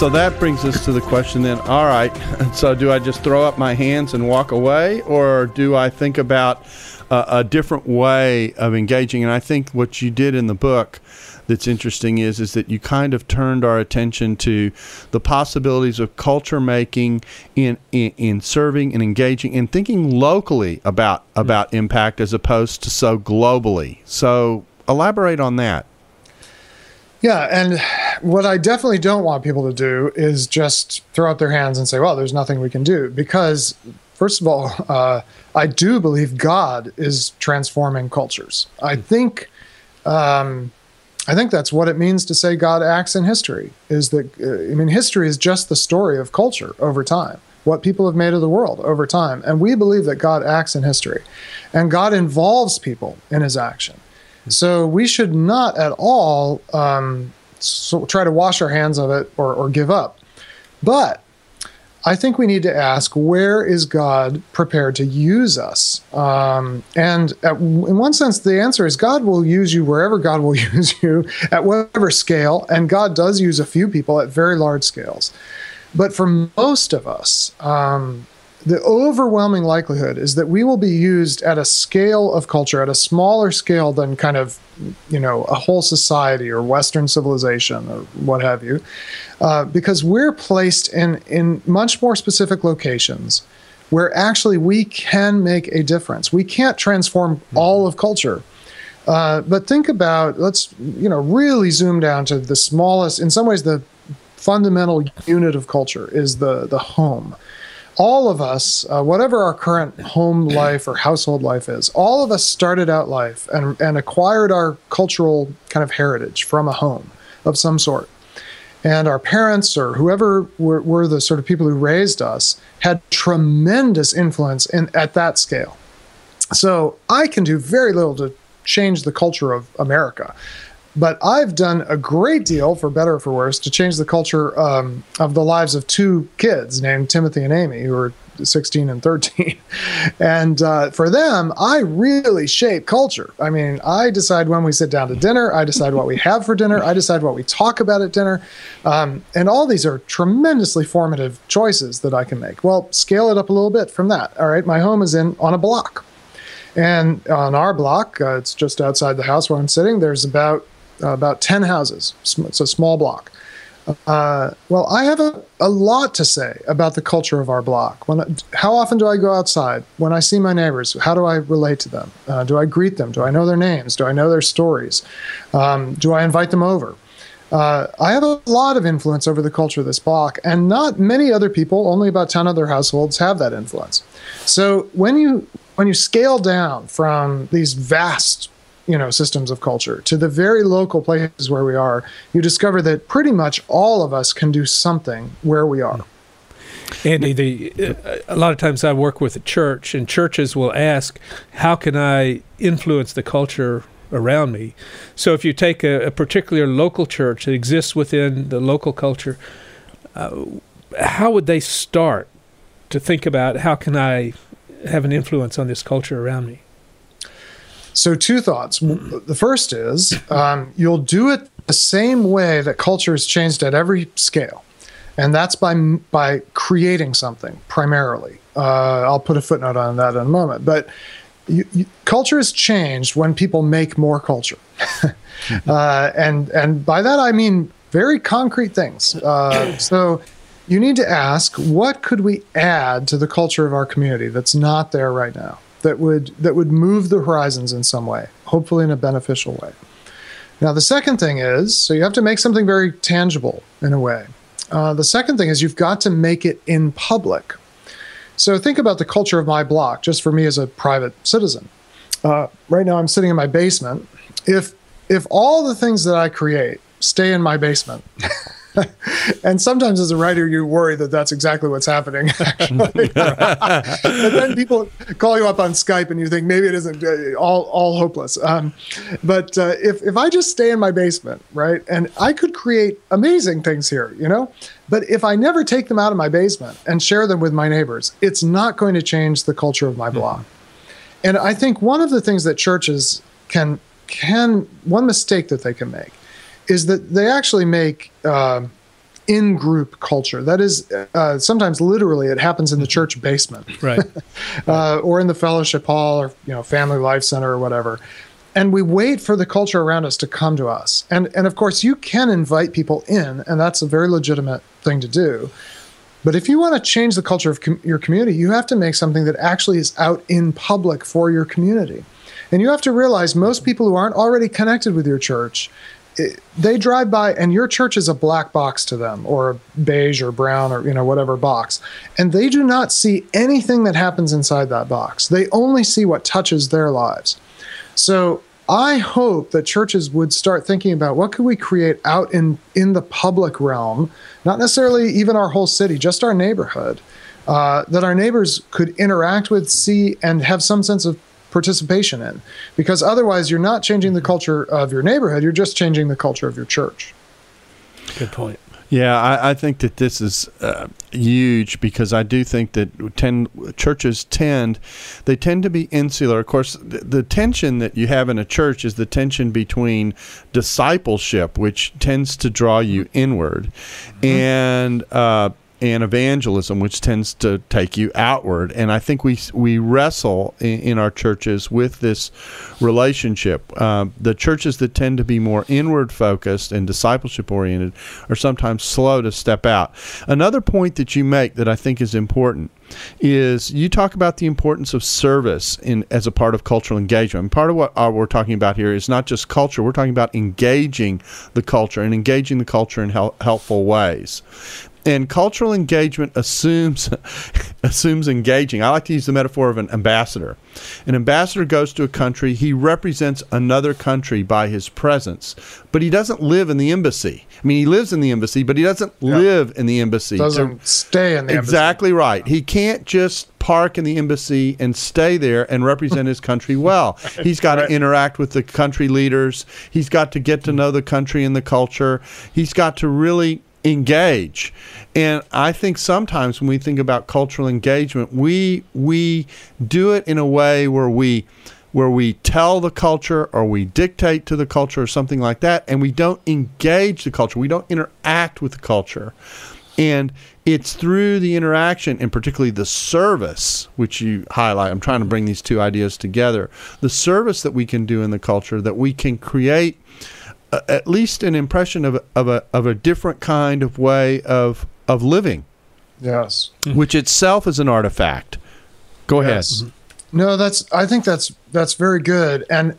So that brings us to the question then, all right, so do I just throw up my hands and walk away, or do I think about a, a different way of engaging? And I think what you did in the book that's interesting is is that you kind of turned our attention to the possibilities of culture making in, in, in serving and engaging and thinking locally about about impact as opposed to so globally. So elaborate on that. Yeah, and what I definitely don't want people to do is just throw up their hands and say, "Well, there's nothing we can do," because first of all, uh, I do believe God is transforming cultures. I think, um, I think that's what it means to say God acts in history. Is that uh, I mean, history is just the story of culture over time, what people have made of the world over time, and we believe that God acts in history, and God involves people in His action. So we should not at all um, so try to wash our hands of it or, or give up. But I think we need to ask where is God prepared to use us? Um, and at, in one sense, the answer is God will use you wherever God will use you at whatever scale. And God does use a few people at very large scales. But for most of us, um, the overwhelming likelihood is that we will be used at a scale of culture, at a smaller scale than kind of, you know, a whole society or Western civilization or what have you, uh, because we're placed in in much more specific locations where actually we can make a difference. We can't transform all of culture. Uh, but think about let's you know really zoom down to the smallest in some ways the fundamental unit of culture is the the home all of us, uh, whatever our current home life or household life is, all of us started out life and, and acquired our cultural kind of heritage from a home of some sort. And our parents or whoever were, were the sort of people who raised us had tremendous influence in, at that scale. So I can do very little to change the culture of America. But I've done a great deal, for better or for worse, to change the culture um, of the lives of two kids named Timothy and Amy, who are 16 and 13. and uh, for them, I really shape culture. I mean, I decide when we sit down to dinner, I decide what we have for dinner, I decide what we talk about at dinner. Um, and all these are tremendously formative choices that I can make. Well, scale it up a little bit from that. All right, my home is in on a block. And on our block, uh, it's just outside the house where I'm sitting, there's about about 10 houses. It's a small block. Uh, well, I have a, a lot to say about the culture of our block. When, how often do I go outside? When I see my neighbors, how do I relate to them? Uh, do I greet them? Do I know their names? Do I know their stories? Um, do I invite them over? Uh, I have a lot of influence over the culture of this block, and not many other people, only about 10 other households, have that influence. So when you when you scale down from these vast you know systems of culture to the very local places where we are you discover that pretty much all of us can do something where we are Andy, the, uh, a lot of times I work with a church, and churches will ask, "How can I influence the culture around me?" So, if you take a, a particular local church that exists within the local culture, uh, how would they start to think about how can I have an influence on this culture around me? So, two thoughts. The first is um, you'll do it the same way that culture has changed at every scale, and that's by by creating something primarily. Uh, I'll put a footnote on that in a moment, but you, you, culture has changed when people make more culture, uh, and and by that I mean very concrete things. Uh, so you need to ask, what could we add to the culture of our community that's not there right now? That would that would move the horizons in some way, hopefully in a beneficial way. Now, the second thing is so you have to make something very tangible in a way. Uh, the second thing is you've got to make it in public. So think about the culture of my block, just for me as a private citizen. Uh, right now, I'm sitting in my basement. If if all the things that I create stay in my basement, and sometimes as a writer, you worry that that's exactly what's happening. Actually, but then people call you up on Skype, and you think maybe it isn't uh, all all hopeless. Um, but uh, if if I just stay in my basement, right, and I could create amazing things here, you know. But if I never take them out of my basement and share them with my neighbors, it's not going to change the culture of my blog. Mm-hmm. And I think one of the things that churches can can one mistake that they can make is that they actually make uh, in group culture. That is, uh, sometimes literally, it happens in the church basement, right, uh, or in the fellowship hall, or you know, family life center, or whatever. And we wait for the culture around us to come to us. And and of course, you can invite people in, and that's a very legitimate thing to do. But if you want to change the culture of com- your community, you have to make something that actually is out in public for your community. And you have to realize most people who aren't already connected with your church they drive by and your church is a black box to them or a beige or brown or you know whatever box. And they do not see anything that happens inside that box. They only see what touches their lives. So i hope that churches would start thinking about what could we create out in in the public realm not necessarily even our whole city just our neighborhood uh, that our neighbors could interact with see and have some sense of participation in. Because otherwise you're not changing the culture of your neighborhood you're just changing the culture of your church. Good point. Yeah, I, I, think that this is uh, huge because I do think that tend, churches tend they tend to be insular. Of course, the, the, tension that you have in a church is the tension between discipleship, which tends to draw you inward, mm-hmm. and uh, and evangelism, which tends to take you outward. And I think we we wrestle in, in our churches with this relationship. Uh, the churches that tend to be more inward focused and discipleship oriented are sometimes slow to step out. Another point that you make that I think is important is you talk about the importance of service in as a part of cultural engagement. And part of what uh, we're talking about here is not just culture; we're talking about engaging the culture and engaging the culture in hel- helpful ways and cultural engagement assumes assumes engaging. I like to use the metaphor of an ambassador. An ambassador goes to a country, he represents another country by his presence, but he doesn't live in the embassy. I mean, he lives in the embassy, but he doesn't yeah. live in the embassy. Doesn't stay in the exactly embassy. right. He can't just park in the embassy and stay there and represent his country well. He's got right. to interact with the country leaders. He's got to get to know the country and the culture. He's got to really engage. And I think sometimes when we think about cultural engagement, we we do it in a way where we where we tell the culture or we dictate to the culture or something like that and we don't engage the culture. We don't interact with the culture. And it's through the interaction and particularly the service which you highlight. I'm trying to bring these two ideas together. The service that we can do in the culture that we can create at least an impression of, of a of a different kind of way of of living. Yes, which itself is an artifact. Go yes. ahead. No, that's I think that's that's very good and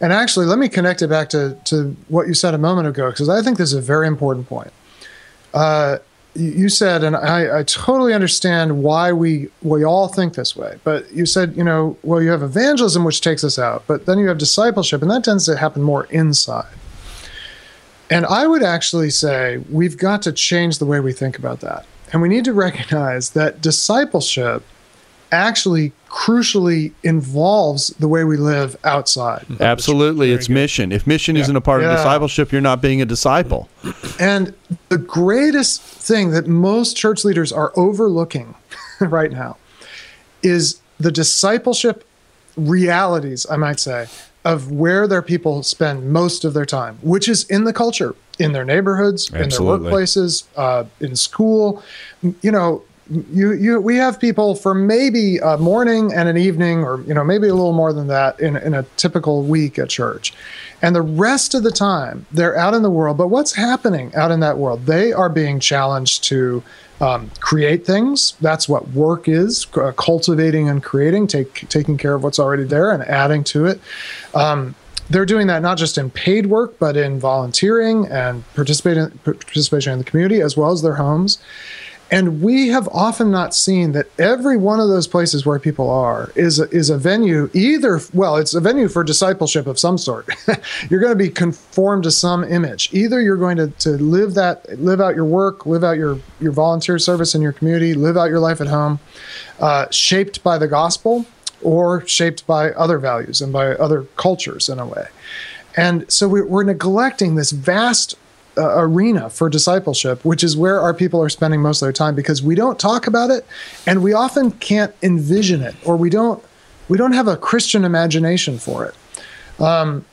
and actually let me connect it back to to what you said a moment ago because I think this is a very important point. Uh, you said, and I, I, totally understand why we we all think this way. But you said, you know, well, you have evangelism, which takes us out, but then you have discipleship, and that tends to happen more inside. And I would actually say we've got to change the way we think about that. And we need to recognize that discipleship actually crucially involves the way we live outside. Mm-hmm. Absolutely. It's good. mission. If mission yeah. isn't a part yeah. of discipleship, you're not being a disciple. And the greatest thing that most church leaders are overlooking right now is the discipleship realities, I might say, of where their people spend most of their time, which is in the culture, in their neighborhoods, Absolutely. in their workplaces, uh, in school. You know, you you we have people for maybe a morning and an evening, or you know maybe a little more than that in in a typical week at church, and the rest of the time they're out in the world. But what's happening out in that world? They are being challenged to um, create things. That's what work is: uh, cultivating and creating, take, taking care of what's already there and adding to it. Um, they're doing that not just in paid work, but in volunteering and participating participation in the community as well as their homes. And we have often not seen that every one of those places where people are is a, is a venue either well it's a venue for discipleship of some sort. you're going to be conformed to some image. Either you're going to, to live that live out your work, live out your your volunteer service in your community, live out your life at home, uh, shaped by the gospel or shaped by other values and by other cultures in a way. And so we're neglecting this vast uh, arena for discipleship, which is where our people are spending most of their time because we don't talk about it and we often can't envision it or we don't we don't have a Christian imagination for it. Um,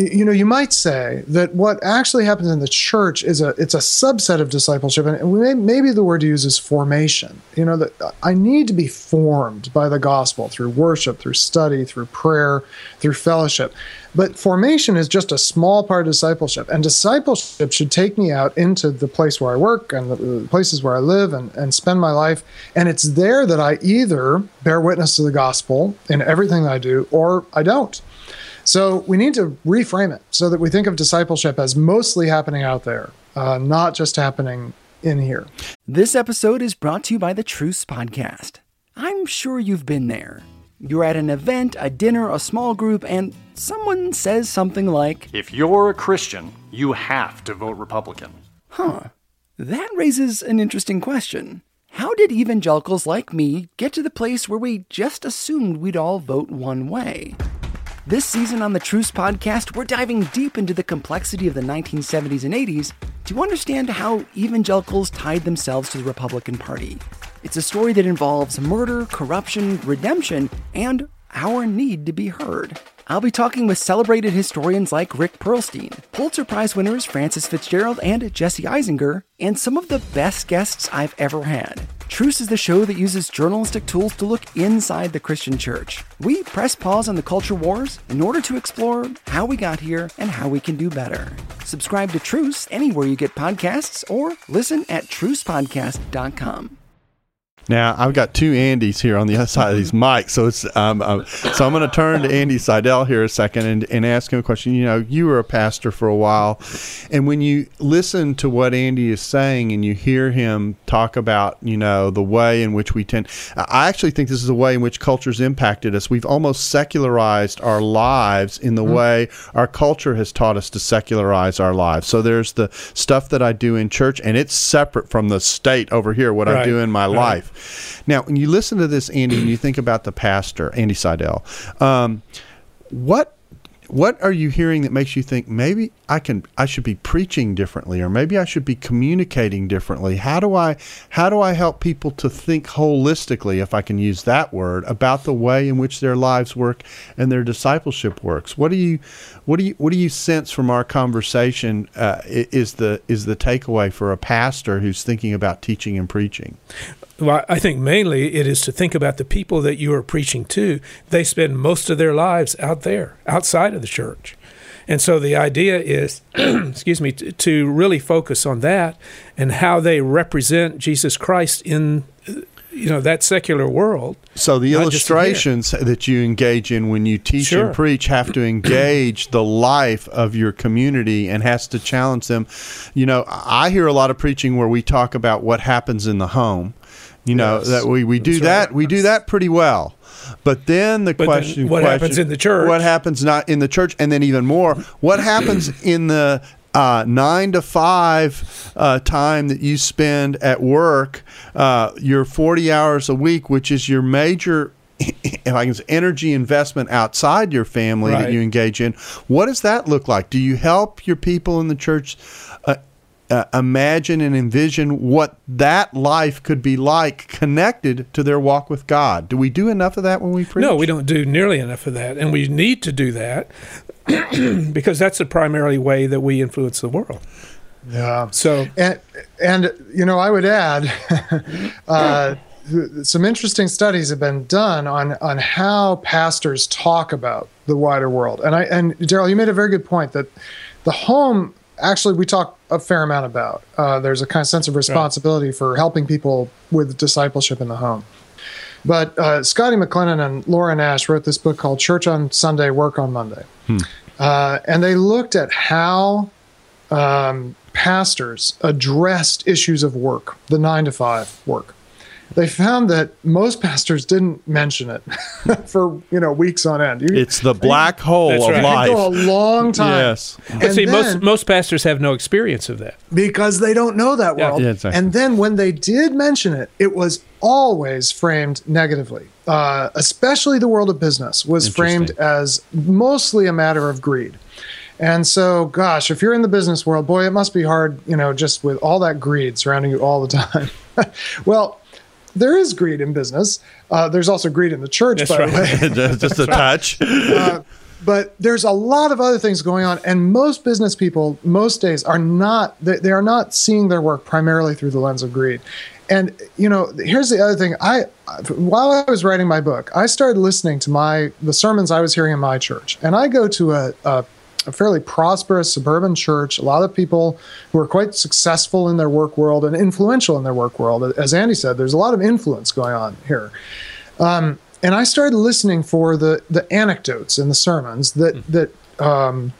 you know, you might say that what actually happens in the church is a it's a subset of discipleship, and may, maybe the word to use is formation. You know, that I need to be formed by the gospel through worship, through study, through prayer, through fellowship. But formation is just a small part of discipleship, and discipleship should take me out into the place where I work and the, places where I live and, and spend my life. And it's there that I either bear witness to the gospel in everything that I do, or I don't. So we need to reframe it so that we think of discipleship as mostly happening out there, uh, not just happening in here. This episode is brought to you by the Truce Podcast. I'm sure you've been there. You're at an event, a dinner, a small group, and someone says something like, If you're a Christian, you have to vote Republican. Huh. That raises an interesting question. How did evangelicals like me get to the place where we just assumed we'd all vote one way? This season on the Truce podcast, we're diving deep into the complexity of the 1970s and 80s to understand how evangelicals tied themselves to the Republican Party. It's a story that involves murder, corruption, redemption, and our need to be heard. I'll be talking with celebrated historians like Rick Perlstein, Pulitzer Prize winners Frances FitzGerald and Jesse Eisinger, and some of the best guests I've ever had. Truce is the show that uses journalistic tools to look inside the Christian church. We press pause on the culture wars in order to explore how we got here and how we can do better. Subscribe to Truce anywhere you get podcasts or listen at trucepodcast.com. Now I've got two Andys here on the other side of these mics, so it's um, uh, so I'm going to turn to Andy Seidel here a second and, and ask him a question. You know, you were a pastor for a while, and when you listen to what Andy is saying and you hear him talk about, you know, the way in which we tend, I actually think this is the way in which culture's impacted us. We've almost secularized our lives in the mm-hmm. way our culture has taught us to secularize our lives. So there's the stuff that I do in church, and it's separate from the state over here, what right. I do in my right. life. Now, when you listen to this, Andy, and you think about the pastor, Andy Seidel, um, what what are you hearing that makes you think maybe I can I should be preaching differently or maybe I should be communicating differently? How do I how do I help people to think holistically if I can use that word about the way in which their lives work and their discipleship works? What do you what do you what do you sense from our conversation uh, is the is the takeaway for a pastor who's thinking about teaching and preaching? Well, I think mainly it is to think about the people that you are preaching to. They spend most of their lives out there, outside of the church. And so the idea is, excuse me, to, to, really focus on that and how they represent Jesus Christ in you know that secular world. So the illustrations that you engage in when you teach sure. and preach have to engage the life of your community and has to challenge them. You know, I hear a lot of preaching where we talk about what happens in the home you know yes. that we, we do That's that right. we do that pretty well. But then the but question: then what question, happens in the church? What happens not in the church, and then even more, what happens in the uh, nine to five uh, time that you spend at work, uh, your 40 hours a week, which is your major if I can say, energy investment outside your family right. that you engage in. What does that look like? Do you help your people in the church uh, uh, imagine and envision what that life could be like connected to their walk with God. Do we do enough of that when we preach? No, we don't do nearly enough of that, and we need to do that because that's the primary way that we influence the world. Yeah. So and and you know, I would add. uh, some interesting studies have been done on on how pastors talk about the wider world, and I and Darrell, you made a very good point that the home actually we talk a fair amount about. Uh, there's a kind of sense of responsibility right. for helping people with discipleship in the home. But uh, Scotty McLennan and Laura Nash wrote this book called Church on Sunday, Work on Monday. Hmm. Uh, and they looked at how um, pastors addressed issues of work, the nine to five work, they found that most pastors didn't mention it for you know weeks on end. You, It's the black hole of right. life. go a long time. Yes. But And see, most then- most pastors have no experience of that. because they don't know that Yeah. world. Yeah, exactly. And then when they did mention it, it was always framed negatively. Uh, especially the world of business was framed as mostly a matter of greed. And so, gosh, if you're in the business world, boy, it must be hard, you know, just with all that greed surrounding you all the time. well, there is greed in business. Uh, there's also greed in the church, That's by right. the way. just just a touch. but there's a lot of other things going on and most business people most days are not they, they are not seeing their work primarily through the lens of greed and you know here's the other thing i while i was writing my book i started listening to my the sermons i was hearing in my church and i go to a, a a fairly prosperous suburban church, a lot of people who are quite successful in their work world and influential in their work world. As Andy said, there's a lot of influence going on here and I started listening for the the anecdotes in the sermons that that um,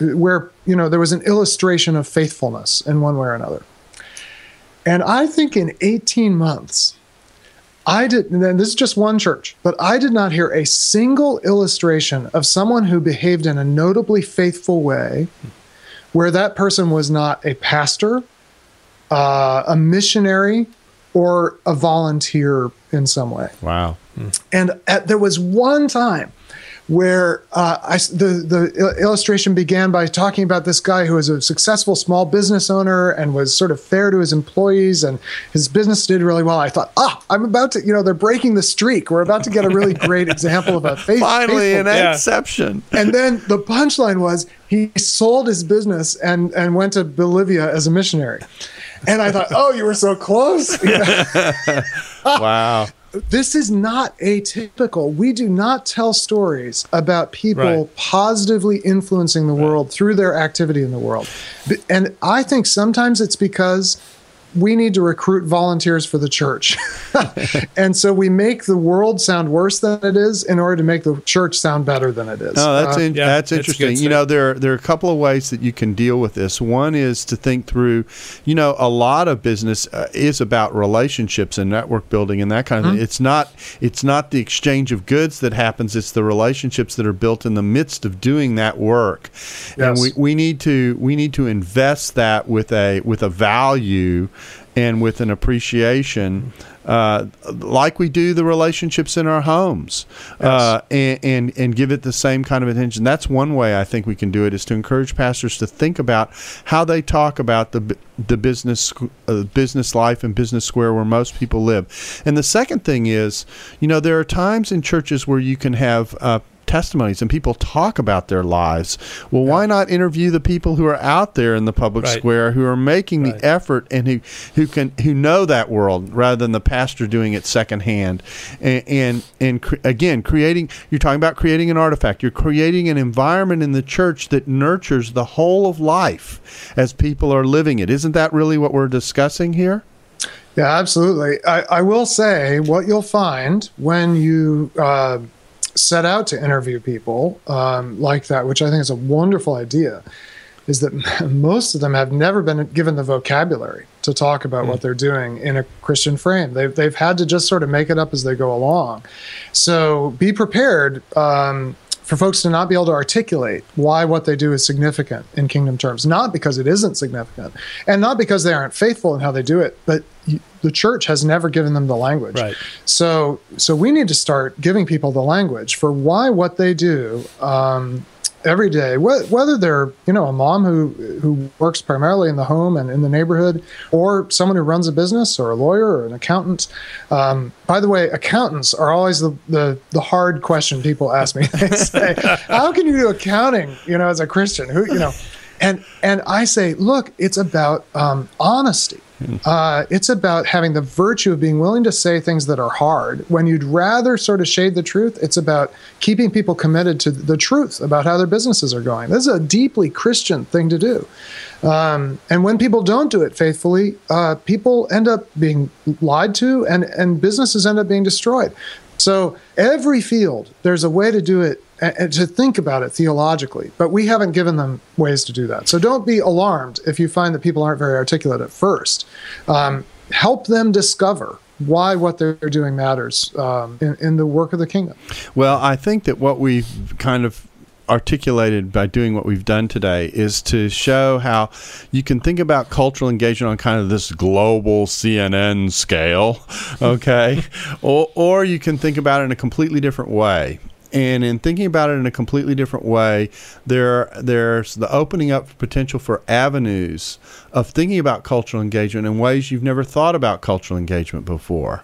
where you know there was an illustration of faithfulness in one way or another. And I think in 18 months, I did, and this is just one church, but I did not hear a single illustration of someone who behaved in a notably faithful way where that person was not a pastor, uh, a missionary, or a volunteer in some way. Wow. And at, there was one time where uh, I, the the illustration began by talking about this guy who was a successful small business owner and was sort of fair to his employees, and his business did really well. I thought, ah, I'm about to, you know, they're breaking the streak. We're about to get a really great example of a faith. Finally, an Yeah. exception. and then the punchline was he sold his business and and went to Bolivia as a missionary. And I thought, oh, you were so close. You? Wow. This is not atypical. We do not tell stories about people Right. positively influencing the world through their activity in the world. And I think sometimes it's because we need to recruit volunteers for the church. and so we make the world sound worse than it is in order to make the church sound better than it is. No, that's Uh, yeah, that's that's interesting. You know, there there are a couple of ways that you can deal with this. One is to think through. You know, a lot of business uh, is about relationships and network building and that kind of Mm-hmm. thing. It's not it's not the exchange of goods that happens. It's the relationships that are built in the midst of doing that work. And we, we need to we need to invest that with a with a value and with an appreciation. Uh, like we do the relationships in our homes, uh, and, and and give it the same kind of attention. That's one way I think we can do it is to encourage pastors to think about how they talk about the the business uh, business life and business square where most people live. And the second thing is, you know, there are times in churches where you can have uh, testimonies and people talk about their lives. Well, why not interview the people who are out there in the public Right. square who are making Right. the effort and who who can who know that world rather than the pastor doing it secondhand and and, and cre- again creating you're talking about creating an artifact you're creating an environment in the church that nurtures the whole of life as people are living it isn't that really what we're discussing here Yeah, absolutely. I, I will say what you'll find when you uh, set out to interview people um, like that, which I think is a wonderful idea, is that most of them have never been given the vocabulary to talk about what they're doing in a Christian frame. They've, they've had to just sort of make it up as they go along. So be prepared. Um, for folks to not be able to articulate why what they do is significant in kingdom terms, not because it isn't significant, and not because they aren't faithful in how they do it, but the church has never given them the language. Right. So, so we need to start giving people the language for why what they do um, every day, wh- whether they're you know a mom who who works primarily in the home and in the neighborhood, or someone who runs a business, or a lawyer, or an accountant. Um, by the way, accountants are always the, the the hard question people ask me. They say, "How can you do accounting?" You know, as a Christian, who you know. And and I say, look, it's about um, honesty. Uh, it's about having the virtue of being willing to say things that are hard when you'd rather sort of shade the truth. It's about keeping people committed to the truth about how their businesses are going. This is a deeply Christian thing to do. Um, and when people don't do it faithfully, uh, people end up being lied to, and and businesses end up being destroyed. So every field, there's a way to do it and to think about it theologically, but we haven't given them ways to do that. So don't be alarmed if you find that people aren't very articulate at first. Um, help them discover why what they're doing matters um, in, in the work of the kingdom. Well, I think that what we've kind of articulated by doing what we've done today is to show how you can think about cultural engagement on kind of this global CNN scale, okay? or, or you can think about it in a completely different way. And in thinking about it in a completely different way, there there's the opening up potential for avenues of thinking about cultural engagement in ways you've never thought about cultural engagement before.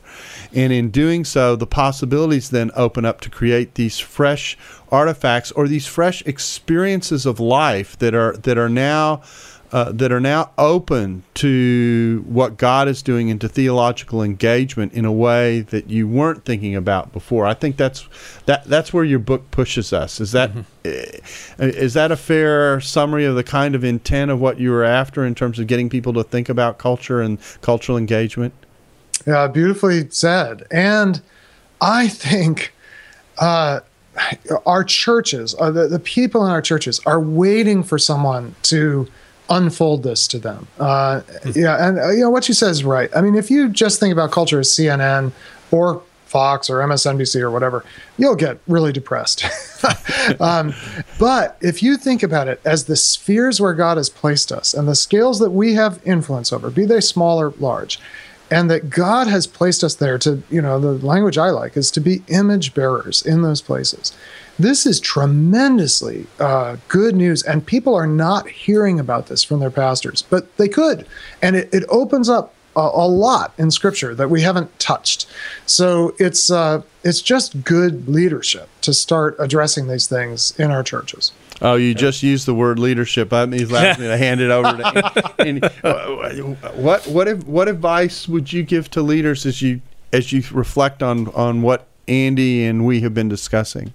And in doing so, the possibilities then open up to create these fresh artifacts or these fresh experiences of life that are that are now uh, that are now open to what God is doing into theological engagement in a way that you weren't thinking about before. I think that's that that's where your book pushes us. Is that mm-hmm. is that a fair summary of the kind of intent of what you were after in terms of getting people to think about culture and cultural engagement? Yeah, beautifully said. And I think uh, our churches, uh, the, the people in our churches, are waiting for someone to unfold this to them. Uh, yeah, and uh, you know what said is right. I mean, if you just think about culture as CNN or Fox or MSNBC or whatever, you'll get really depressed. um, but if you think about it as the spheres where God has placed us and the scales that we have influence over, be they small or large, and that God has placed us there to, you know, the language I like is to be image bearers in those places. This is tremendously uh, good news, and people are not hearing about this from their pastors, but they could. And it, it opens up a, a, lot in Scripture that we haven't touched. So it's uh, it's just good leadership to start addressing these things in our churches. Oh, you just used the word leadership. That means allows me to hand it over to Andy. Uh, what what if, what advice would you give to leaders as you as you reflect on on what Andy and we have been discussing?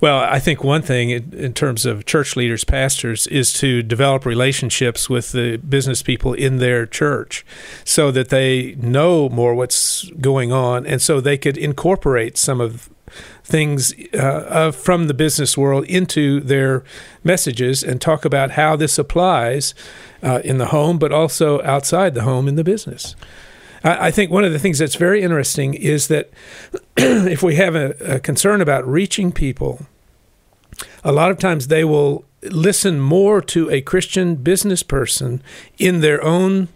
Well, I think one thing in, in, terms of church leaders, pastors, is to develop relationships with the business people in their church so that they know more what's going on and so they could incorporate some of things uh, from the business world into their messages and talk about how this applies uh, in the home, but also outside the home in the business. I, I think one of the things that's very interesting is that if we have a, a concern about reaching people, a lot of times they will listen more to a Christian business person in their own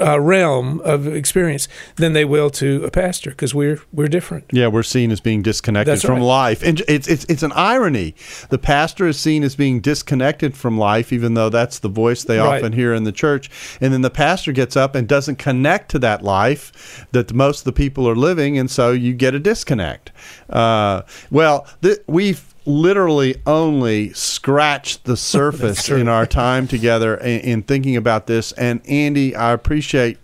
uh, realm of experience than they will to a pastor because we're we're different. Yeah, we're seen as being disconnected That's from right. life, and it's it's it's an irony. The pastor is seen as being disconnected from life, even though that's the voice they right. often hear in the church. And then the pastor gets up and doesn't connect to that life that most of the people are living, and so you get a disconnect. Uh, well, th- we've literally only scratched the surface in our time together in, in, thinking about this. And Andy, I appreciate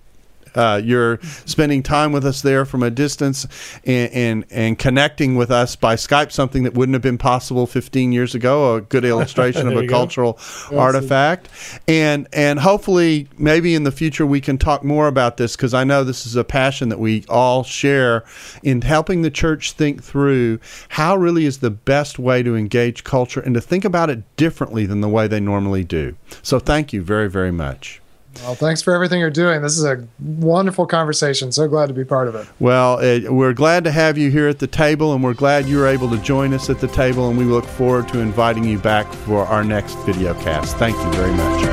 uh, you're spending time with us there from a distance and, and, and connecting with us by Skype, something that wouldn't have been possible 15 years ago. A good illustration of a cultural artifact, and and hopefully maybe in the future we can talk more about this because I know this is a passion that we all share in helping the church think through how really is the best way to engage culture and to think about it differently than the way they normally do. So thank you very very much. Well, thanks for everything you're doing. This is a wonderful conversation. So glad to be part of it. Well, uh, we're glad to have you here at the table, and we're glad you were able to join us at the table, and we look forward to inviting you back for our next video cast. Thank you very much.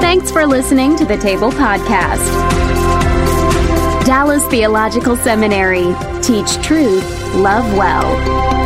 Thanks for listening to the Table Podcast. Dallas Theological Seminary. Teach truth, love well.